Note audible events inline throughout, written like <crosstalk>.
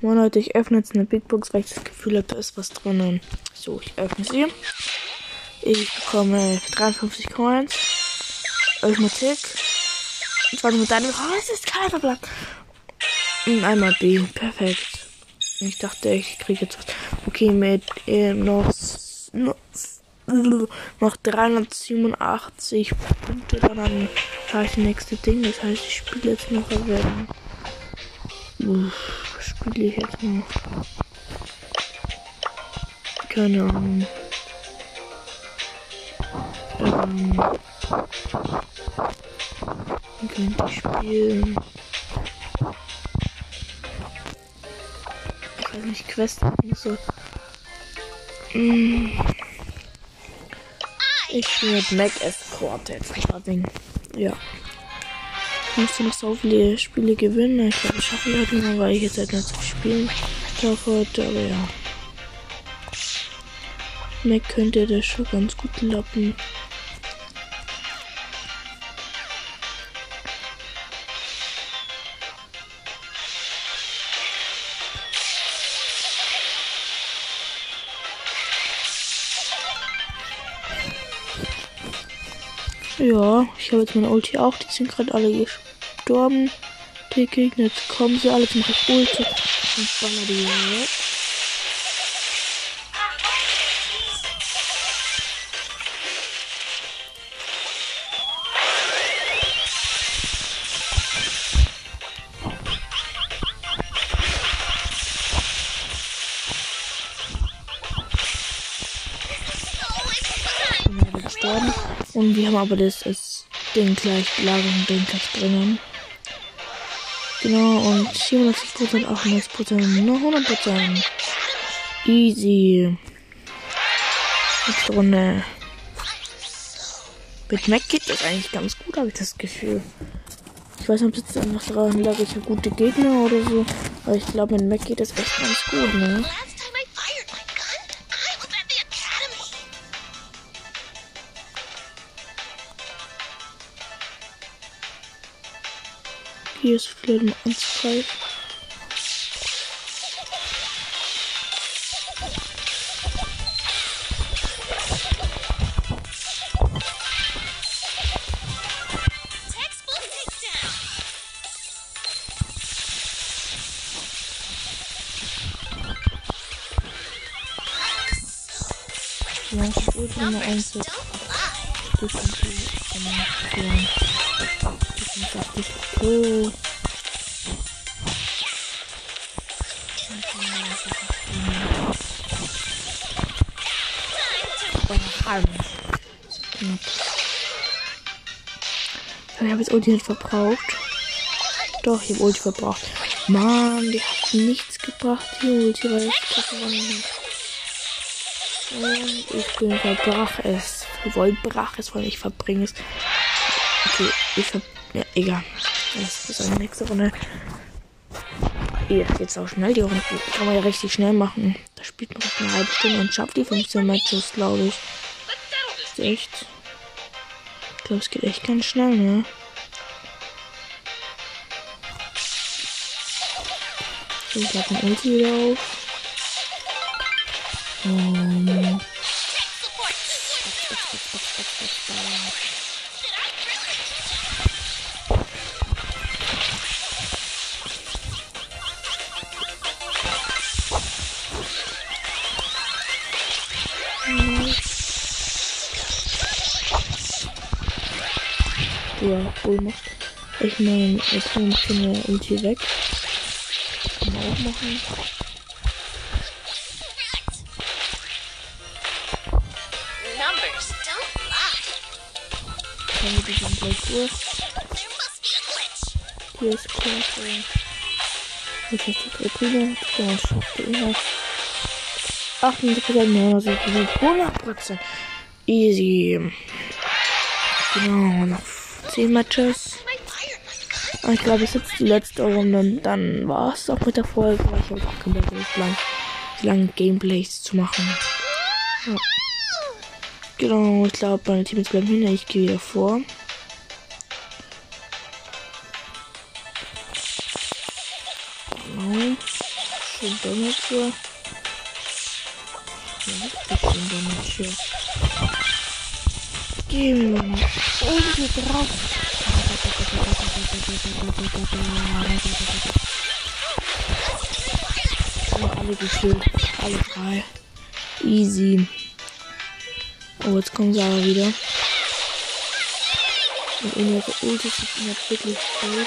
Moin Leute, ich öffne jetzt eine Big Box, weil ich das Gefühl habe, da ist was drinnen. So, ich öffne sie. Ich bekomme 53 Coins, 11 mal Tick, 20 Medaillen. Oh, es ist kein Verblatt. Und einmal B. Perfekt. Ich dachte, ich kriege jetzt was. Okay, mit äh, noch, noch, noch 387 Punkte, dann habe ich das nächste Ding. Das heißt, ich spiele jetzt noch erwerben. Uff, spiele ich jetzt noch? Keine Ahnung. Ähm, könnte ich spielen? Ich weiß nicht, Quest so. Mm. Ich spiele mit Mac Escort jetzt. Ding. Ja. Ich musste noch so viele Spiele gewinnen. Ich glaube, ich schaffe heute mal, weil ich jetzt halt nicht so spielen darf heute. Aber ja. Mac könnte das schon ganz gut klappen. Ja, ich habe jetzt meine Ulti auch. Die sind gerade alle gestorben. Die Gegner, jetzt kommen sie alle zum Ulti und baller die weg. Gestorben. Und wir haben aber das, das Ding gleich, Lagerung Ding gleich drinnen. Genau, und 87%, 98%, nur 100%. Easy. Nächste Runde. Mit Mac geht das eigentlich ganz gut, habe ich das Gefühl. Ich weiß nicht, ob es jetzt einfach daran lag, ich habe gute Gegner oder so. Aber ich glaube, mit Mac geht das echt ganz gut, ne? Hier ist vielleicht mal anzugreifen. Ja, ich wollte mal einsetzen. Das ist ich, oh. Ich habe jetzt Ulti nicht verbraucht. Doch, ich habe Ulti verbraucht. Mann, die hat nichts gebracht, die Ulti, weil ich das gewonnen Und ich bin verbrach es. Vollbrach es, weil ich verbringe es. Okay, ich ver ja, egal. Das ist eine nächste Runde. Hier, jetzt auch schnell. Die Runde kann man ja richtig schnell machen. Da spielt man eine halbe Stunde und schafft die 15 Matches, glaube ich. Das ist echt. Ich glaube, es geht echt ganz schnell, ne? Ich habe ein Ulti wieder auf. Um. Ja, cool macht. Ich meine, jetzt haben wir Ulti weg. Kann man auch machen. Kann wir die dann gleich durch. Hier ist cool. Jetzt ist die Tribüne. Dann schafft ihr noch. 78%, 79%, 100%. Easy. Genau, noch 10 Matches. Ich glaube, es ist jetzt die letzte Runde und dann war es auch mit der Folge, ich habe auch keinen Bock, lang, lange Gameplays zu machen. Ja. Genau, ich glaube, meine Teams bleiben hinter. Ich gehe wieder vor. Genau. 10 Damage hier. Ja, 10 Damage hier. Geh mir mal. Drauf. Oh, alle gekillt. Alle drei. Easy. Oh, jetzt kommen sie aber wieder. Und in ihre Ulti sind jetzt wirklich gut.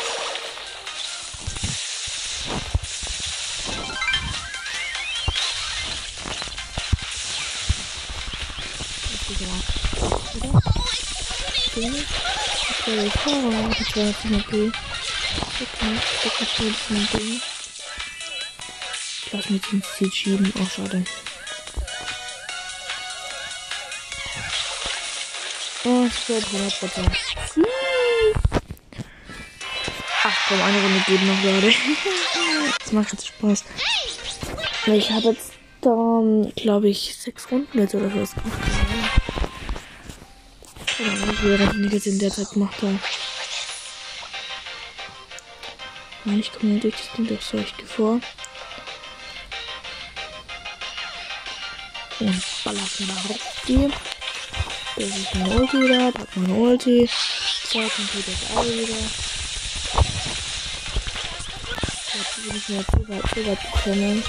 Okay, ich habe ich war jetzt nicht okay. Okay, ich habe jetzt ein Ding. Ich lass mich ins Ziel schieben. Oh, schade. Oh, es wird 100%. Ach komm, eine Runde geht noch, Leute. <laughs> das macht jetzt Spaß. Ich habe jetzt, ähm, glaube ich, sechs Runden jetzt oder was gemacht. Oder wie viele Runden ich jetzt in der Zeit gemacht habe. Nein, ich komme durch das Ding durch solche vor. Und ballern da hoch die. Das ist ein Ulti wieder, hat man Ulti. Zwei kommt das alle wieder. Jetzt bin ich mir zu weit, zu weit gekommen.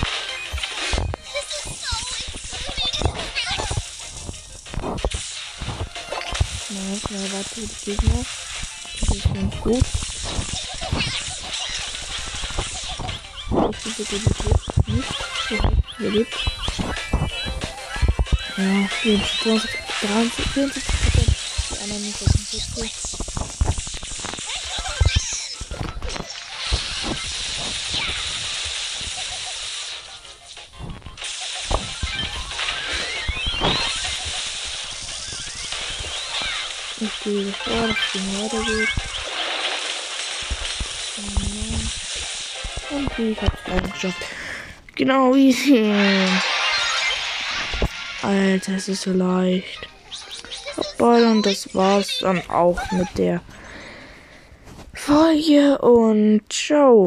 Warte die Gegner. Das ist ganz gut. Ich bin nicht. Überlebt. Ja, 24, 23, 24 Prozent. Die anderen nicht 46. Ich gehe vor, dass es Ding weitergeht. Und ich hab's leider geschafft. Genau, easy. Alter, es ist so leicht. Vorbei und das war's dann auch mit der Folge und ciao.